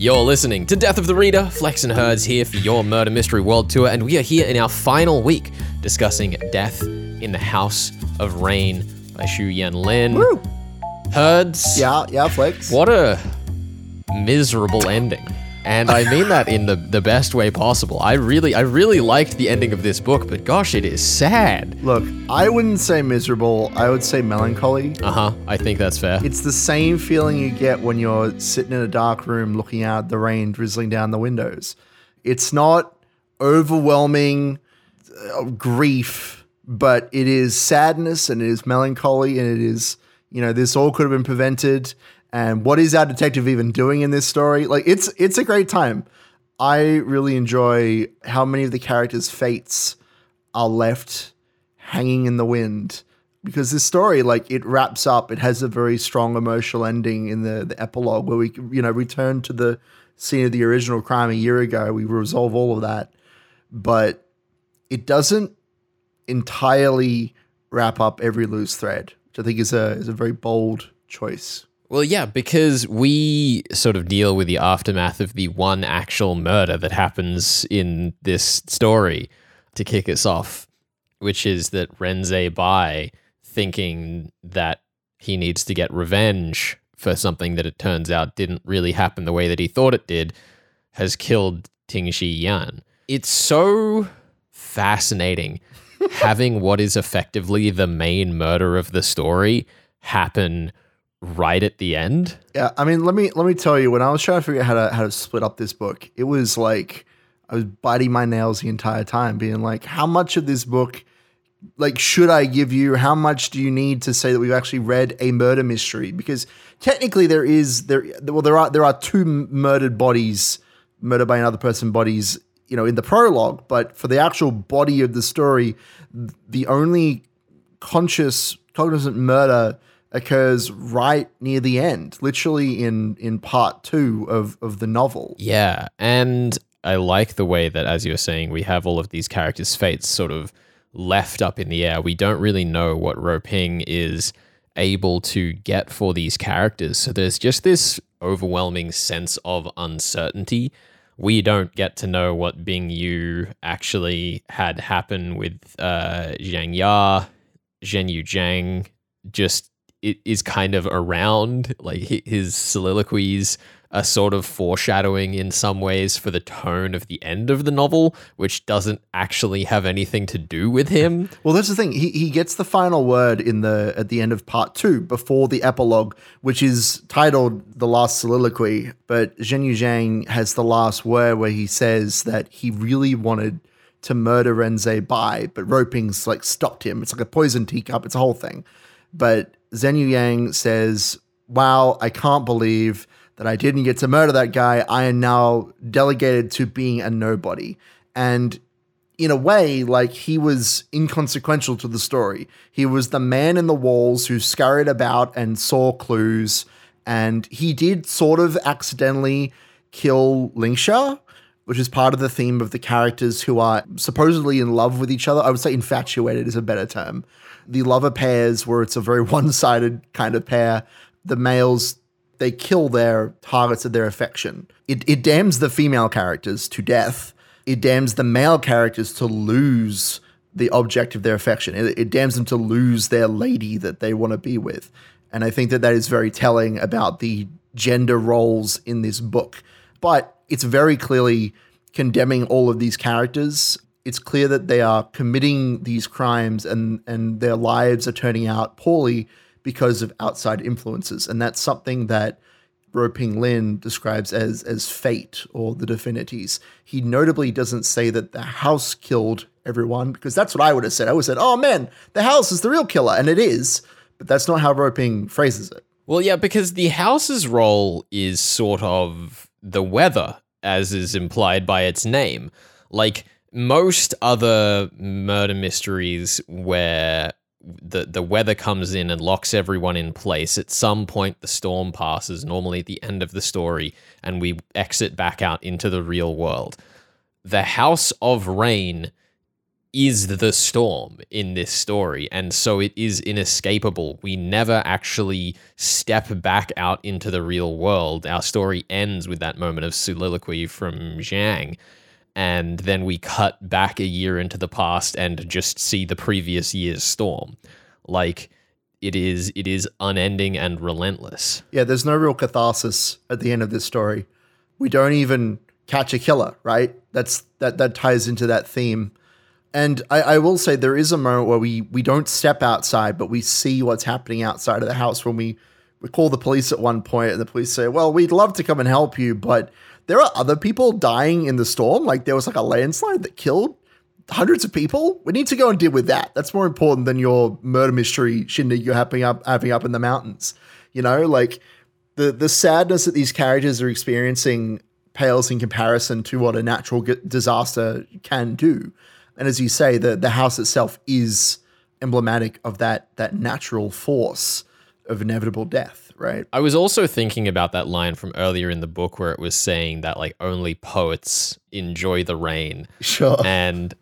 You're listening to Death of the Reader. Flex and Herds here for your Murder Mystery World Tour, and we are here in our final week discussing Death in the House of Rain by Szu-Yen Lin. Woo! Herds. Yeah, yeah, Flex. What a miserable ending. And I mean that in the, the best way possible. I really I really liked the ending of this book, but gosh, it is sad. Look, I wouldn't say miserable. I would say melancholy. Uh-huh. I think that's fair. It's the same feeling you get when you're sitting in a dark room looking out at the rain drizzling down the windows. It's not overwhelming uh, grief, but it is sadness and it is melancholy and it is, you know, this all could have been prevented. And what is our detective even doing in this story? Like it's it's a great time. I really enjoy how many of the characters' fates are left hanging in the wind because this story like it wraps up it has a very strong emotional ending in the, the epilogue where we you know return to the scene of the original crime a year ago we resolve all of that but it doesn't entirely wrap up every loose thread which i think is a is a very bold choice Well, yeah, because we sort of deal with the aftermath of the one actual murder that happens in this story to kick us off, which is that Renze Bai, thinking that he needs to get revenge for something that it turns out didn't really happen the way that he thought it did, has killed Ting Shi Yan. It's so fascinating having what is effectively the main murder of the story happen right at the end. Yeah, I mean, let me let me tell you, when I was trying to figure out how to how to split up this book, it was like I was biting my nails the entire time, being like, how much of this book, like, should I give you? How much do you need to say that we've actually read a murder mystery? Because technically, there is there well there are there are two murdered bodies, murdered by another person bodies, you know, in the prologue, but for the actual body of the story, the only conscious cognizant murder occurs right near the end, literally in in part two of of the novel. Yeah, and I like the way that, as you were saying, we have all of these characters' fates sort of left up in the air. We don't really know what Ruoping is able to get for these characters. So there's just this overwhelming sense of uncertainty. We don't get to know what Bing Yu actually had happen with uh, Zhang Ya, Zhen Yu Zhang, just it is kind of around like his soliloquies are sort of foreshadowing in some ways for the tone of the end of the novel which doesn't actually have anything to do with him Well, that's the thing. He he gets the final word in the at the end of part two before the epilogue, which is titled "The Last Soliloquy." But Zhen Yu Zhang has the last word where he says that he really wanted to murder Renze Bai, but Ruoping's like stopped him. It's like a poison teacup. It's a whole thing. But Zhen Yu Yang says, Wow, I can't believe that I didn't get to murder that guy. I am now delegated to being a nobody. And in a way, like he was inconsequential to the story. He was the man in the walls who scurried about and saw clues. And he did sort of accidentally kill Lingsha, which is part of the theme of the characters who are supposedly in love with each other. I would say infatuated is a better term the lover pairs where it's a very one-sided kind of pair. The males they kill their targets of their affection. It, it damns the female characters to death. It damns the male characters to lose the object of their affection. It, it damns them to lose their lady that they want to be with. And i think that that is very telling about the gender roles in this book. But it's very clearly condemning all of these characters it's clear that they are committing these crimes and and their lives are turning out poorly because of outside influences and that's something that Ruoping Lin describes as as fate or the divinities. He notably doesn't say that the house killed everyone because that's what I would have said. I would have said, "Oh man, the house is the real killer," and it is, but that's not how Ruoping phrases it. Well, yeah, because the house's role is sort of the weather, as is implied by its name. Like most other murder mysteries where the the weather comes in and locks everyone in place at some point the storm passes normally at the end of the story and we exit back out into the real world the house of rain is the storm in this story. And so it is inescapable. We never actually step back out into the real world. Our story ends with that moment of soliloquy from Zhang. And then we cut back a year into the past and just see the previous year's storm. Like it is it is unending and relentless. Yeah, there's no real catharsis at the end of this story. We don't even catch a killer, right? That's that that ties into that theme and I, I, will say there is a moment where we we don't step outside, but we see what's happening outside of the house when we, we call the police at one point and the police say, Well, we'd love to come and help you, but there are other people dying in the storm. Like there was like a landslide that killed hundreds of people. We need to go and deal with that. That's more important than your murder mystery shindig you're having up having up in the mountains. You know, like the the sadness that these characters are experiencing pales in comparison to what a natural disaster can do. And as you say, the the house itself is emblematic of that that natural force of inevitable death, right? I was also thinking about that line from earlier in the book where it was saying that like only poets enjoy the rain. Sure. And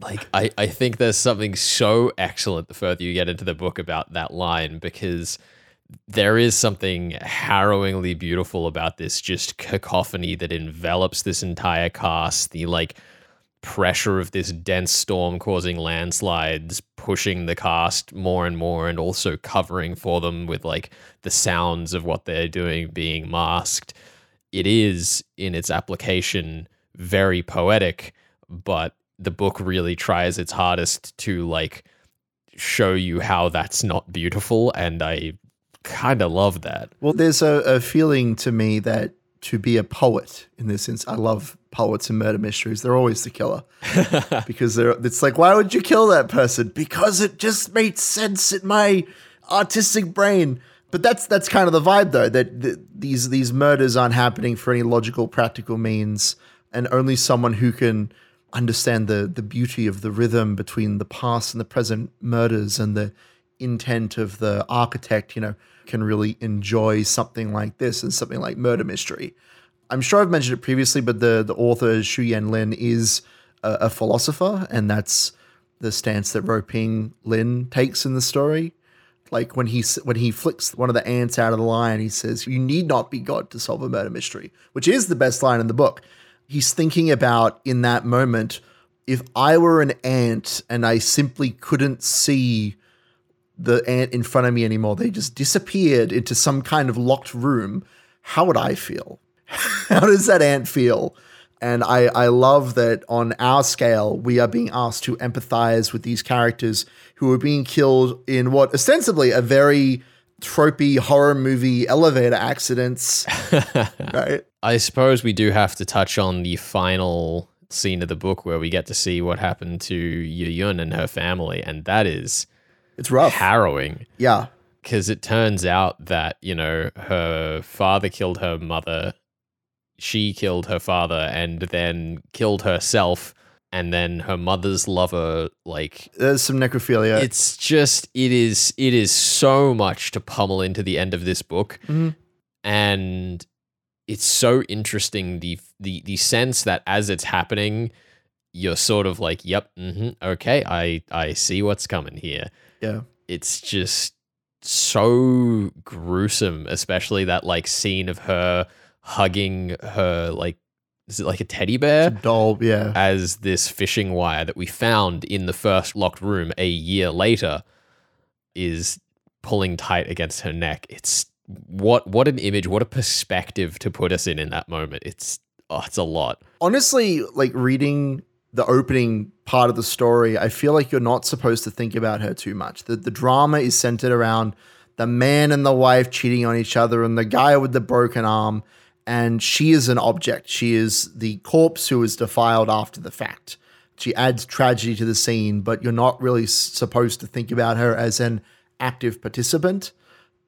like I, I think there's something so excellent the further you get into the book about that line because there is something harrowingly beautiful about this just cacophony that envelops this entire cast the like pressure of this dense storm causing landslides, pushing the cast more and more, and also covering for them with like the sounds of what they're doing being masked. It is in its application very poetic, but the book really tries its hardest to like show you how that's not beautiful. And I kind of love that. Well, there's a, a feeling to me that to be a poet in this sense. I love poets and murder mysteries. They're always the killer because they're. It's like, why would you kill that person? Because it just made sense in my artistic brain. But that's that's kind of the vibe, though. That, that these these murders aren't happening for any logical, practical means, and only someone who can understand the the beauty of the rhythm between the past and the present murders and the intent of the architect, you know, can really enjoy something like this and something like murder mystery. I'm sure I've mentioned it previously, but the the author Szu-Yen Lin is a, a, philosopher, and that's the stance that Ruoping Lin takes in the story. Like when he when he flicks one of the ants out of the line, he says, "You need not be God to solve a murder mystery," which is the best line in the book. He's thinking about in that moment, if I were an ant and I simply couldn't see the ant in front of me anymore. They just disappeared into some kind of locked room. How would I feel? How does that ant feel? And I, I love that on our scale, we are being asked to empathize with these characters who are being killed in what ostensibly a very tropey horror movie elevator accidents. right. I suppose we do have to touch on the final scene of the book where we get to see what happened to Yun and her family. And that is it's rough. Harrowing. Yeah. Because it turns out that, you know, her father killed her mother, she killed her father, and then killed herself. And then her mother's lover, like there's some necrophilia. It's just it is it is so much to pummel into the end of this book, mm-hmm. and it's so interesting the the the sense that as it's happening, you're sort of like, yep, mm-hmm, okay, I I see what's coming here. Yeah. It's just so gruesome, especially that like scene of her hugging her like is it like a teddy bear? A doll, yeah. As this fishing wire that we found in the first locked room a year later is pulling tight against her neck. It's what what an image, what a perspective to put us in in that moment. It's oh, it's a lot. Honestly, like reading the opening part of the story, I feel like you're not supposed to think about her too much. The, the drama is centered around the man and the wife cheating on each other and the guy with the broken arm. And she is an object. She is the corpse who is defiled after the fact. She adds tragedy to the scene, but you're not really supposed to think about her as an active participant.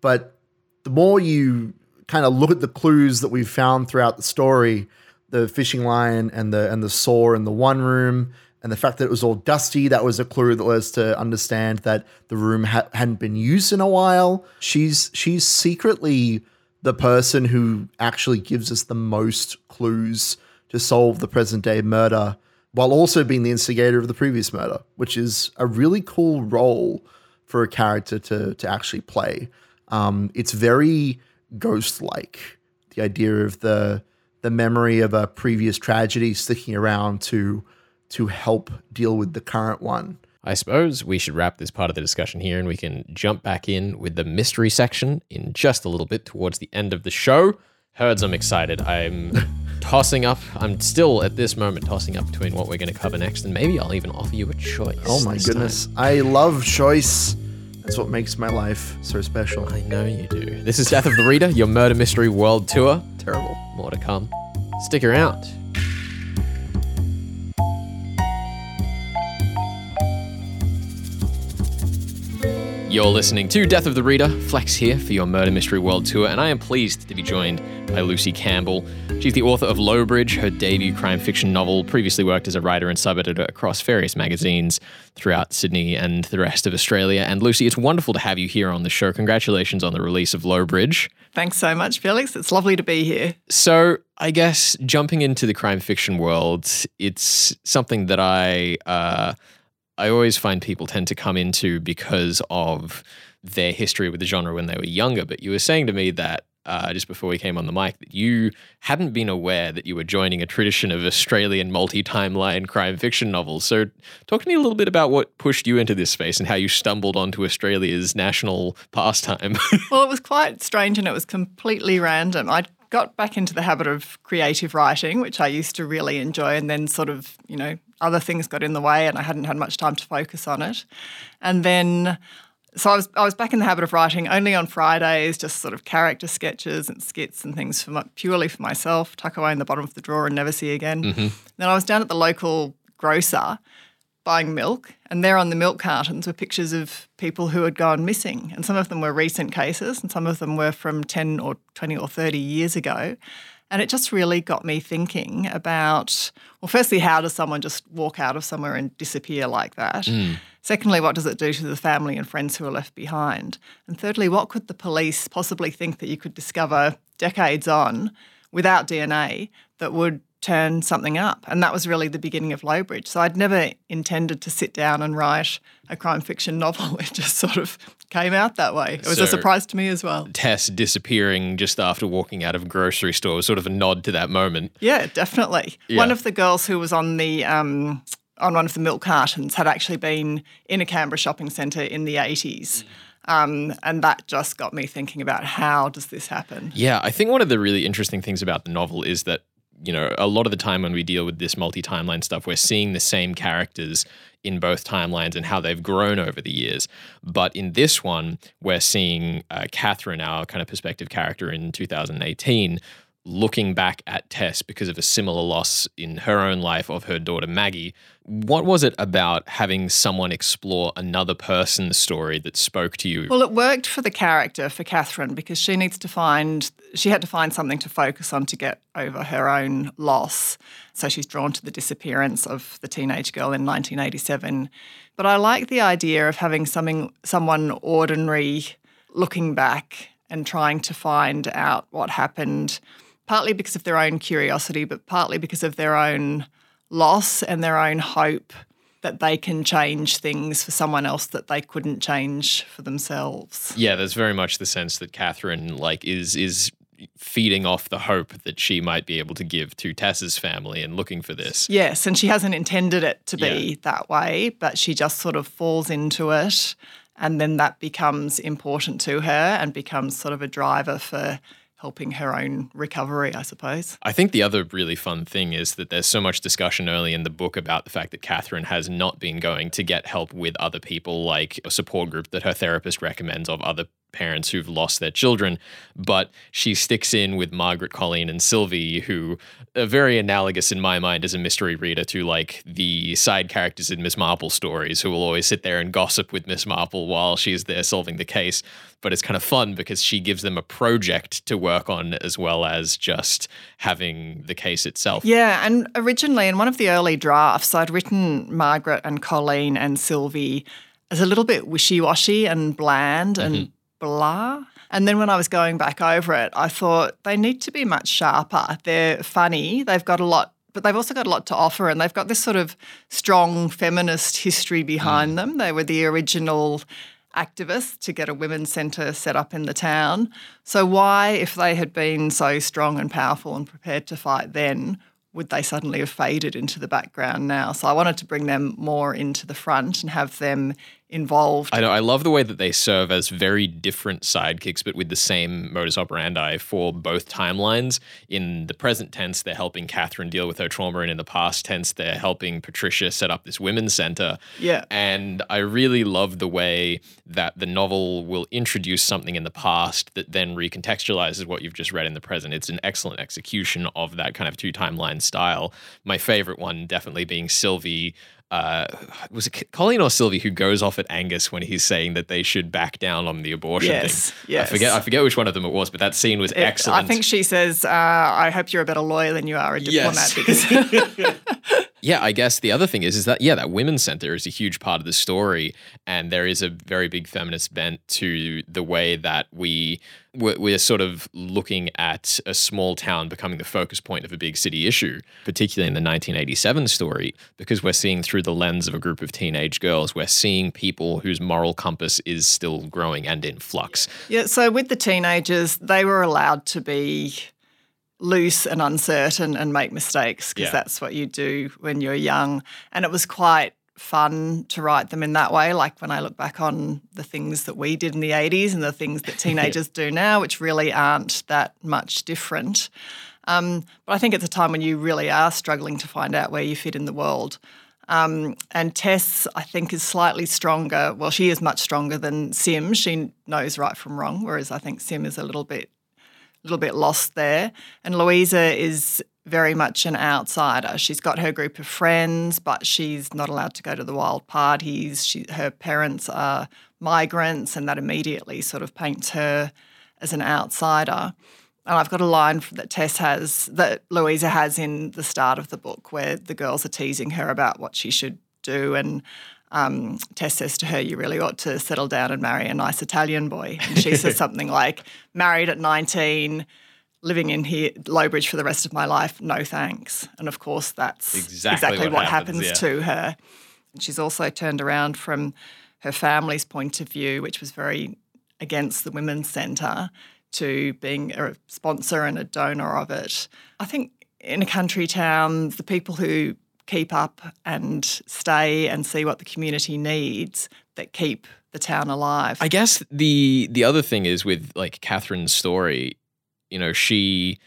But the more you kind of look at the clues that we've found throughout the story, the fishing line and the and the saw in the one room and the fact that it was all dusty that was a clue that led us to understand that the room ha- hadn't been used in a while she's she's secretly the person who actually gives us the most clues to solve the present day murder while also being the instigator of the previous murder, which is a really cool role for a character to to actually play. Um, it's very ghost like. The idea of the the memory of a previous tragedy sticking around to to help deal with the current one. I suppose we should wrap this part of the discussion here and we can jump back in with the mystery section in just a little bit towards the end of the show. Herds, I'm excited. I'm tossing up. I'm still at this moment tossing up between what we're going to cover next, and maybe I'll even offer you a choice. Oh my goodness. time. I love choice. That's what makes my life so special. I know you do. This is Death of the Reader, your murder mystery world tour. Terrible. More to come. Stick around. You're listening to Death of the Reader, Flex here for your Murder Mystery World Tour, and I am pleased to be joined by Lucy Campbell. She's the author of Lowbridge, her debut crime fiction novel, previously worked as a writer and sub editor across various magazines throughout Sydney and the rest of Australia. And Lucy, it's wonderful to have you here on the show. Congratulations on the release of Lowbridge. Thanks so much, Felix. It's lovely to be here. So, I guess jumping into the crime fiction world, it's something that I uh, I always find people tend to come into because of their history with the genre when they were younger. But you were saying to me that uh, just before we came on the mic that you hadn't been aware that you were joining a tradition of Australian multi-timeline crime fiction novels. So, talk to me a little bit about what pushed you into this space and how you stumbled onto Australia's national pastime. Well, it was quite strange and it was completely random. I got back into the habit of creative writing, which I used to really enjoy, and then sort of, you know, other things got in the way and I hadn't had much time to focus on it. And then so I was I was back in the habit of writing only on Fridays, just sort of character sketches and skits and things for my, purely for myself, tuck away in the bottom of the drawer and never see again. Mm-hmm. Then I was down at the local grocer buying milk, and there on the milk cartons were pictures of people who had gone missing, and some of them were recent cases, and some of them were from ten or twenty or thirty years ago. And it just really got me thinking about well, firstly, how does someone just walk out of somewhere and disappear like that? Hmm. Secondly, what does it do to the family and friends who are left behind? And thirdly, what could the police possibly think that you could discover decades on without DNA that would turn something up? And that was really the beginning of Lowbridge. So I'd never intended to sit down and write a crime fiction novel. It just sort of came out that way. It was So- a surprise to me as well. Tess disappearing just after walking out of a grocery store was sort of a nod to that moment. Yeah, definitely. Yeah. One of the girls who was on the um, on one of the milk cartons had actually been in a Canberra shopping centre in the eighties, um, and that just got me thinking about how does this happen? Yeah, I think one of the really interesting things about the novel is that, you know, a lot of the time when we deal with this multi timeline stuff, we're seeing the same characters in both timelines and how they've grown over the years. But in this one, we're seeing uh, Catherine, our kind of perspective character in 2018, looking back at Tess because of a similar loss in her own life of her daughter Maggie. What was it about having someone explore another person's story that spoke to you? Well, it worked for the character for Catherine because she needs to find she had to find something to focus on to get over her own loss. So she's drawn to the disappearance of the teenage girl in 1987. But I like the idea of having something someone ordinary looking back and trying to find out what happened partly because of their own curiosity but partly because of their own loss and their own hope that they can change things for someone else that they couldn't change for themselves. Yeah, there's very much the sense that Catherine like is is feeding off the hope that she might be able to give to Tess's family and looking for this. Yes, and she hasn't intended it to be that way, but she just sort of falls into it and then that becomes important to her and becomes sort of a driver for helping her own recovery, I suppose. I think the other really fun thing is that there's so much discussion early in the book about the fact that Catherine has not been going to get help with other people, like a support group that her therapist recommends of other parents who've lost their children. But she sticks in with Margaret, Colleen, and Sylvie, who are very analogous in my mind as a mystery reader to like the side characters in Miss Marple stories, who will always sit there and gossip with Miss Marple while she's there solving the case. But it's kind of fun because she gives them a project to work on as well as just having the case itself. Yeah, and originally in one of the early drafts, I'd written Margaret and Colleen and Sylvie as a little bit wishy washy and bland and mm-hmm. Blah. And then when I was going back over it, I thought they need to be much sharper. They're funny, they've got a lot but they've also got a lot to offer and they've got this sort of strong feminist history behind Mm. them. They were the original activists to get a women's centre set up in the town. So, why, if they had been so strong and powerful and prepared to fight then, would they suddenly have faded into the background now? So, I wanted to bring them more into the front and have them involved. I know. I love the way that they serve as very different sidekicks, but with the same modus operandi for both timelines. In the present tense, they're helping Catherine deal with her trauma, and in the past tense, they're helping Patricia set up this women's center. Yeah. And I really love the way that the novel will introduce something in the past that then recontextualizes what you've just read in the present. It's an excellent execution of that kind of two timeline style. My favorite one definitely being Sylvie uh, was it Colleen or Sylvie who goes off at Angus when he's saying that they should back down on the abortion Yes, thing? yes. I forget. I forget which one of them it was, but that scene was It- excellent. I think she says, uh, I hope you're a better lawyer than you are a diplomat Yes. because yeah, I guess the other thing is is that yeah, that women's center is a huge part of the story, and there is a very big feminist bent to the way that we we're, we're sort of looking at a small town becoming the focus point of a big city issue, particularly in the 1987 story, because we're seeing through the lens of a group of teenage girls, we're seeing people whose moral compass is still growing and in flux. Yeah, so with the teenagers, they were allowed to be loose and uncertain and make mistakes because Yeah. that's what you do when you're young. And it was quite fun to write them in that way. Like when I look back on the things that we did in the 80s and the things that teenagers do now, which really aren't that much different. Um, but I think it's a time when you really are struggling to find out where you fit in the world. Um, and Tess, I think, is slightly stronger. Well, she is much stronger than Sim. She knows right from wrong, whereas I think Sim is a little bit, little bit lost there. And Louisa is very much an outsider. She's got her group of friends, but she's not allowed to go to the wild parties. She, her parents are migrants, and that immediately sort of paints her as an outsider. And I've got a line that Tess has, that Louisa has in the start of the book, where the girls are teasing her about what she should do. And um, Tess says to her, You really ought to settle down and marry a nice Italian boy. And she says something like, Married at 19, living in here, Lowbridge for the rest of my life, no thanks. And of course, that's Exactly what what, happens, happens, yeah. to her. And she's also turned around from her family's point of view, which was very against the Women's Centre, to being a sponsor and a donor of it. I think in a country town, the people who keep up and stay and see what the community needs that keep the town alive. I guess the the other thing is with like Catherine's story, you know, she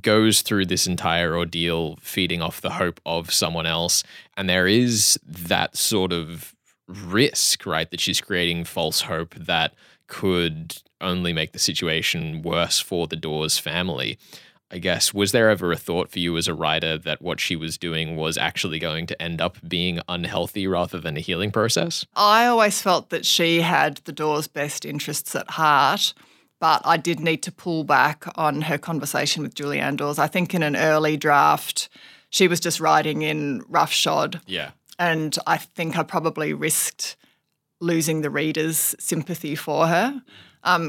goes through this entire ordeal feeding off the hope of someone else and there is that sort of risk, right, that she's creating false hope that could only make the situation worse for the Dawes family. I guess was there ever a thought for you as a writer that what she was doing was actually going to end up being unhealthy rather than a healing process? I always felt that she had the Dawes' best interests at heart, but I did need to pull back on her conversation with Julianne Dawes. I think in an early draft, she was just writing in roughshod, Yeah. and I think I probably risked losing the reader's sympathy for her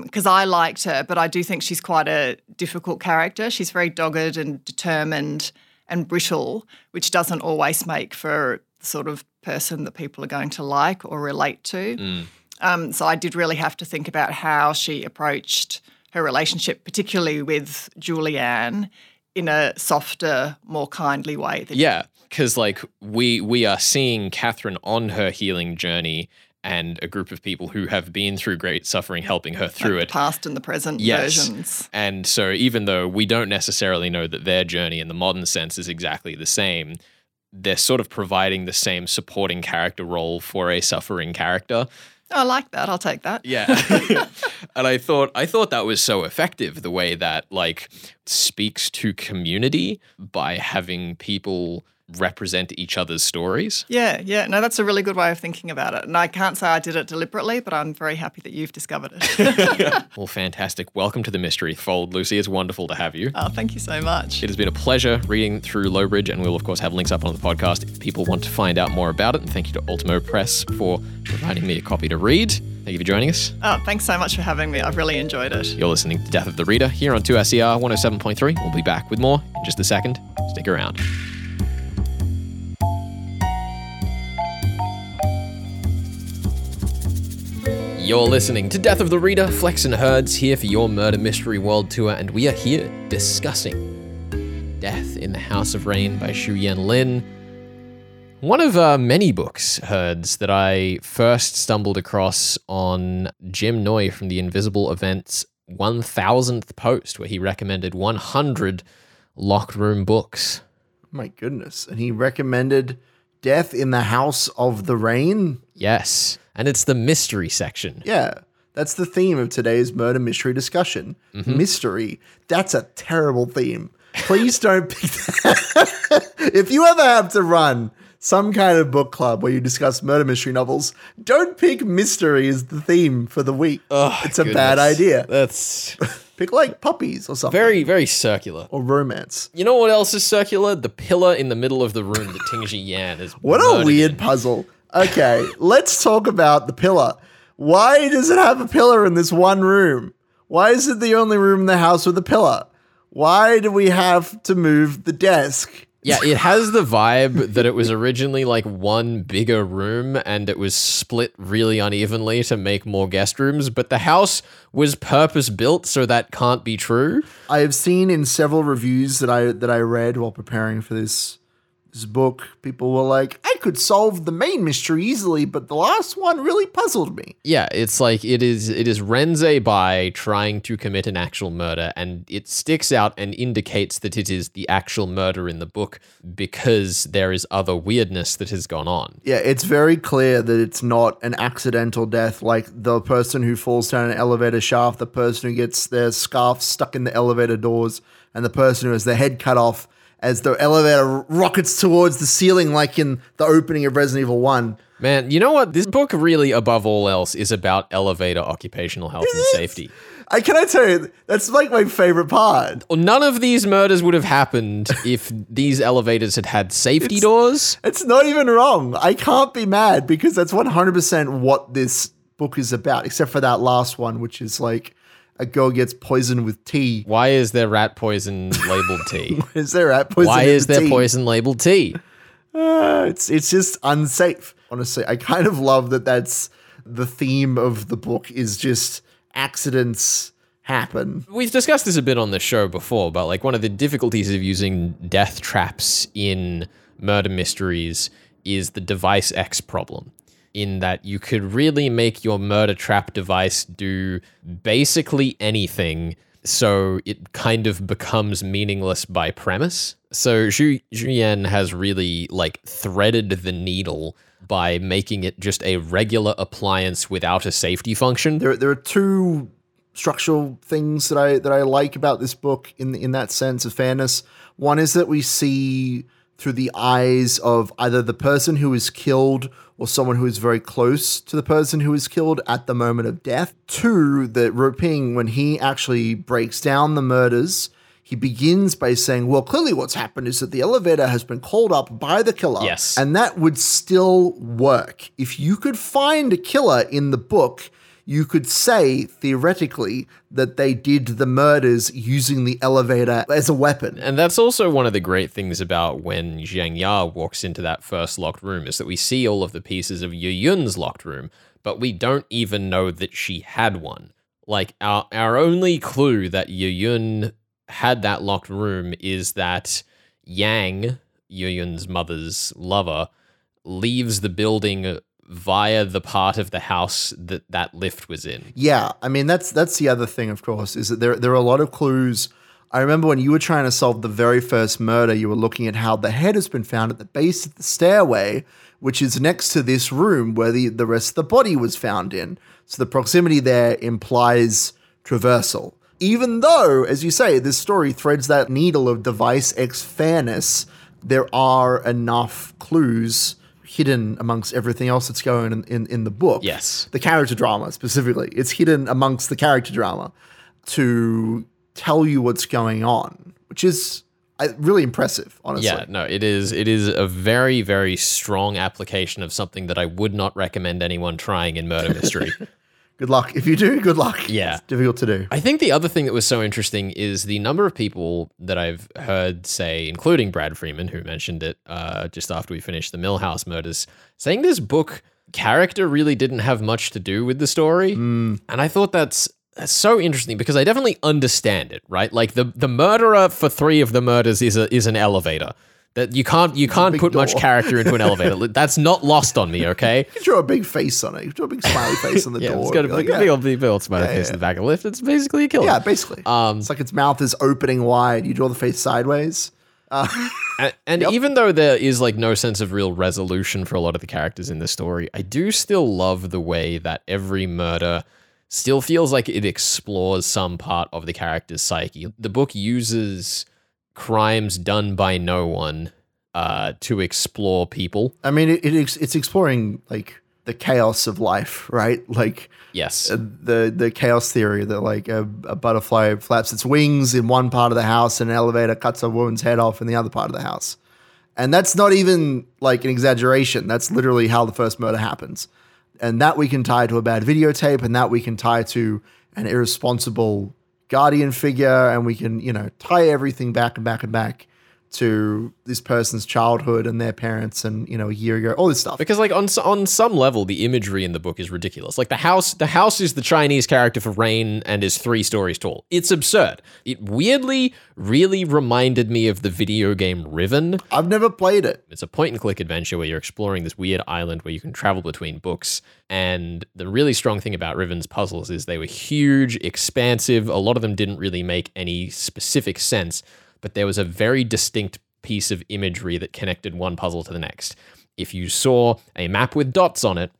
because I liked her, but I do think she's quite a difficult character. She's very dogged and determined and brittle, which doesn't always make for the sort of person that people are going to like or relate to. Um, so I did really have to think about how she approached her relationship, particularly with Julianne, in a softer, more kindly way. Than Yeah, because like we we are seeing Catherine on her healing journey, and a group of people who have been through great suffering helping her through the it. past and the present Yes. versions. And so, even though we don't necessarily know that their journey in the modern sense is exactly the same, they're sort of providing the same supporting character role for a suffering character. Oh, I like that. I'll take that. Yeah. and I thought I thought that was so effective the way that like speaks to community by having people represent each other's stories. Yeah, yeah. No, that's a really good way of thinking about it. And I can't say I did it deliberately, but I'm very happy that you've discovered it. Well, fantastic. Welcome to the Mystery Fold, Lucy. It's wonderful to have you. oh, thank you so much. It has been a pleasure reading through Lowbridge, and we'll, of course, have links up on the podcast if people want to find out more about it. And thank you to Ultimo Press for providing me a copy to read. Thank you for joining us. Oh, thanks so much for having me. I've really enjoyed it. You're listening to Death of the Reader here on 2SER 107.3. We'll be back with more in just a second. Stick around. You're listening to Death of the Reader, Flex and Herds here for your Murder Mystery World Tour, and we are here discussing Death in the House of Rain by Szu-Yen Lin, one of uh, many books, Herds, that I first stumbled across on Jim Noy from the Invisible Event's 1000th post, where he recommended 100 locked room books. My goodness. And he recommended Death in the House of the Rain. Yes. And it's the mystery section. Yeah. That's the theme of today's murder mystery discussion. Mystery. That's a terrible theme. Please don't pick that. if you ever have to run some kind of book club where you discuss murder mystery novels, don't pick mystery as the theme for the week. Oh, it's a bad idea. That's Pick like puppies or something. very, very circular. or romance. You know what else is circular? The pillar in the middle of the room that Tingji Yan is. What a weird in. puzzle. Okay, let's talk about the pillar. Why does it have a pillar in this one room? Why is it the only room in the house with a pillar? Why do we have to move the desk? Yeah, it has the vibe that it was originally like one bigger room and it was split really unevenly to make more guest rooms, but the house was purpose built, so that can't be true. I have seen in several reviews that I that I read while preparing for this book, people were like, "I could solve the main mystery easily, but the last one really puzzled me." Yeah, it's like it is it is Renze by trying to commit an actual murder and it sticks out and indicates that it is the actual murder in the book because there is other weirdness that has gone on. Yeah, it's very clear that it's not an accidental death like the person who falls down an elevator shaft, the person who gets their scarf stuck in the elevator doors, and the person who has their head cut off as the elevator rockets towards the ceiling, like in the opening of Resident Evil 1. Man, you know what? This book really above all else is about elevator occupational health and safety. I can I tell you, that's like my favorite part. Well, None of these murders would have happened if these elevators had had safety doors. It's not even wrong. I can't be mad because that's 100% what this book is about, except for that last one, which is like a girl gets poisoned with tea. Why is there rat poison labeled tea? Is there rat poison? Why is the there tea? poison labeled tea? Uh, it's it's just unsafe. Honestly, I kind of love that. That's the theme of the book is just accidents happen. We've discussed this a bit on the show before, but like one of the difficulties of using death traps in murder mysteries is the device X problem. In that you could really make your murder trap device do basically anything, so it kind of becomes meaningless by premise. So Zhu Yan has really like threaded the needle by making it just a regular appliance without a safety function. There there are two structural things that I that I like about this book in in that sense of fairness. One is that we see through the eyes of either the person who is killed or someone who is very close to the person who is killed at the moment of death. Two, that Ruoping, when he actually breaks down the murders, he begins by saying, Well, clearly what's happened is that the elevator has been called up by the killer. Yes. And that would still work. If you could find a killer in the book, you could say theoretically that they did the murders using the elevator as a weapon. And that's also one of the great things about when Zhang Ya walks into that first locked room is that we see all of the pieces of Yu Yun's locked room, but we don't even know that she had one. Like our our only clue that Yu Yun had that locked room is that Yang, Yu Yun's mother's lover, leaves the building via the part of the house that that lift was in. Yeah, I mean that's that's the other thing, of course, is that there there are a lot of clues. I remember when you were trying to solve the very first murder, you were looking at how the head has been found at the base of the stairway, which is next to this room where the, the rest of the body was found in. So the proximity there implies traversal. Even though, as you say, this story threads that needle of device X fairness, there are enough clues hidden amongst everything else that's going in, in, in the book Yes. the character drama specifically. It's hidden amongst the character drama to tell you what's going on, which is uh, really impressive, honestly. Yeah, no, it is it is a very very strong application of something that I would not recommend anyone trying in murder mystery. Good luck. If you do, good luck. Yeah. It's difficult to do. I think the other thing that was so interesting is the number of people that I've heard say, including Brad Freeman, who mentioned it uh, just after we finished the Millhouse murders, saying this book character really didn't have much to do with the story. And I thought that's that's so interesting because I definitely understand it, right? Like the the murderer for three of the murders is a is an elevator. That you can't you can't big put much character into an elevator. That's not lost on me, okay? You can draw a big face on it. You can draw a big smiley face on the Yeah, door. it's got a Be like, big, yeah. big old, big old smiley Yeah, face in the back of the lift. It's basically a killer. Yeah, basically. Um, it's like its mouth is opening wide. You draw the face sideways. And, and even though there is like no sense of real resolution for a lot of the characters in the story, I do still love the way that every murder still feels like it explores some part of the character's psyche. The book uses crimes done by no one uh, to explore people. I mean, it, it it's exploring like the chaos of life, right? Like Yes. uh, the the chaos theory that like a, a butterfly flaps its wings in one part of the house and an elevator cuts a woman's head off in the other part of the house. And that's not even like an exaggeration. That's literally how the first murder happens. And that we can tie to a bad videotape and that we can tie to an irresponsible guardian figure and we can, you know, tie everything back and back and back to this person's childhood and their parents and, you know, a year ago, all this stuff. Because like on on some level, the imagery in the book is ridiculous. Like the house, the house is the Chinese character for Rain and is three stories tall. It's absurd. It weirdly really reminded me of the video game Riven. I've never played it. It's a point and click adventure where you're exploring this weird island where you can travel between books. And the really strong thing about Riven's puzzles is they were huge, expansive. A lot of them didn't really make any specific sense, but there was a very distinct piece of imagery that connected one puzzle to the next. If you saw a map with dots on it,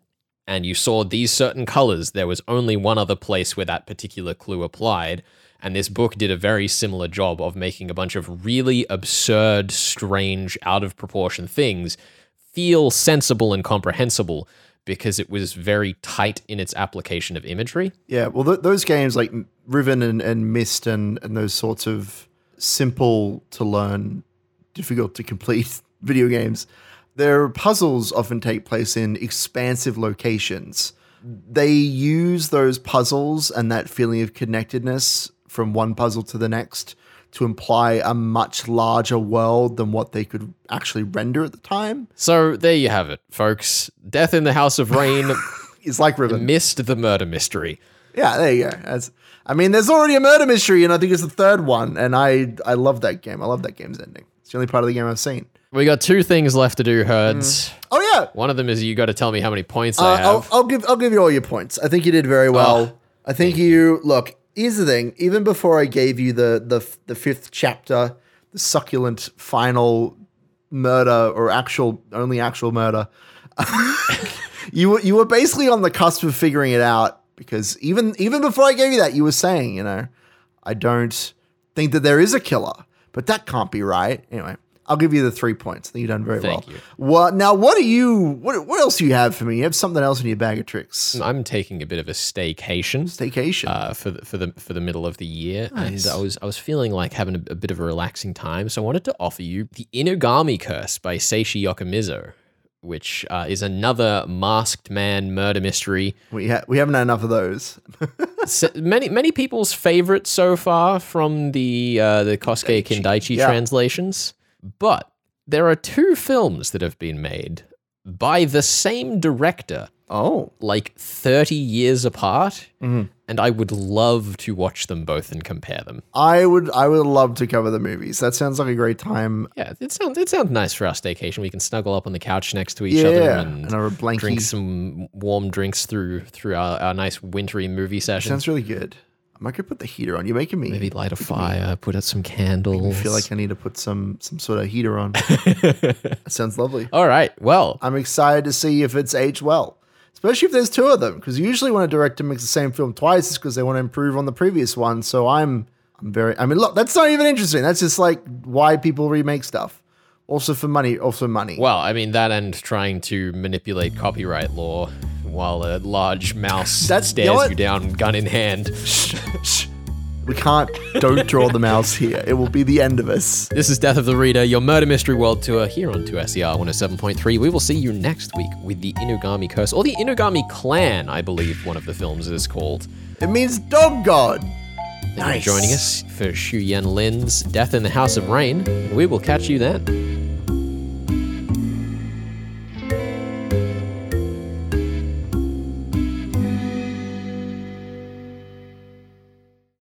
and you saw these certain colors, there was only one other place where that particular clue applied. And this book did a very similar job of making a bunch of really absurd, strange, out of proportion things feel sensible and comprehensible because it was very tight in its application of imagery. Yeah, well, th- those games like Riven and, and Myst and, and those sorts of simple to learn, difficult to complete video games, their puzzles often take place in expansive locations. They use those puzzles and that feeling of connectedness from one puzzle to the next to imply a much larger world than what they could actually render at the time. So there you have it, folks. Death in the House of Rain is like Riven. Myst the murder mystery. Yeah, there you go. That's, I mean, there's already a murder mystery, and I think it's the third one, and I I love that game. I love that game's ending. It's the only part of the game I've seen. We got two things left to do, Herds. Oh yeah, One of them is you got to tell me how many points uh, I I'll, have. I'll give I'll give you all your points. I think you did very well. Oh, I think you look. Here's the thing. Even before I gave you the the the fifth chapter, the succulent final murder or actual only actual murder, you were you were basically on the cusp of figuring it out because even even before I gave you that, you were saying, you know, I don't think that there is a killer, but that can't be right. Anyway, I'll give you the three points. I think you've done very Thank well. you. What now? What do you? What what else do you have for me? You have something else in your bag of tricks? I'm taking a bit of a staycation. Staycation. uh, for the, for the for the middle of the year, Nice. and I was I was feeling like having a, a bit of a relaxing time, so I wanted to offer you the Inugami Curse by Seishi Yokomizo, which uh, is another masked man murder mystery. we ha- we haven't had enough of those. S many many people's favorite so far from the uh, the Kosuke Kindaichi yeah. translations, but there are two films that have been made by the same director oh, like 30 years apart Mm-hmm. and i would love to watch them both and compare them I would I would love to cover the movies. That sounds like a great time. yeah it sounds it sounds nice for our staycation we can snuggle up on the couch next to each other and, and drink some warm drinks through through our, our nice wintry movie session Sounds really good. I might go put the heater on. You're making me maybe light a fire put out some candles I feel like I need to put some some sort of heater on. sounds lovely. all right well I'm excited to see if it's aged well, especially if there's two of them. Because usually when a director makes the same film twice, it's because they want to improve on the previous one. So I'm I'm very. I mean, look, that's not even interesting. That's just like why people remake stuff. Also for money. Also money. well i mean that and trying to manipulate copyright law while a large mouse That's- you know stares you down gun in hand We can't. Don't draw the mouse here. It will be the end of us. This is Death of the Reader, your murder mystery world tour here on 2SER 107.3. We will see you next week with the Inugami Curse, or the Inugami Clan, I believe one of the films is called. It means dog god. Thank you for joining us for Szu-Yen Lin's Death in the House of Rain. We will catch you then.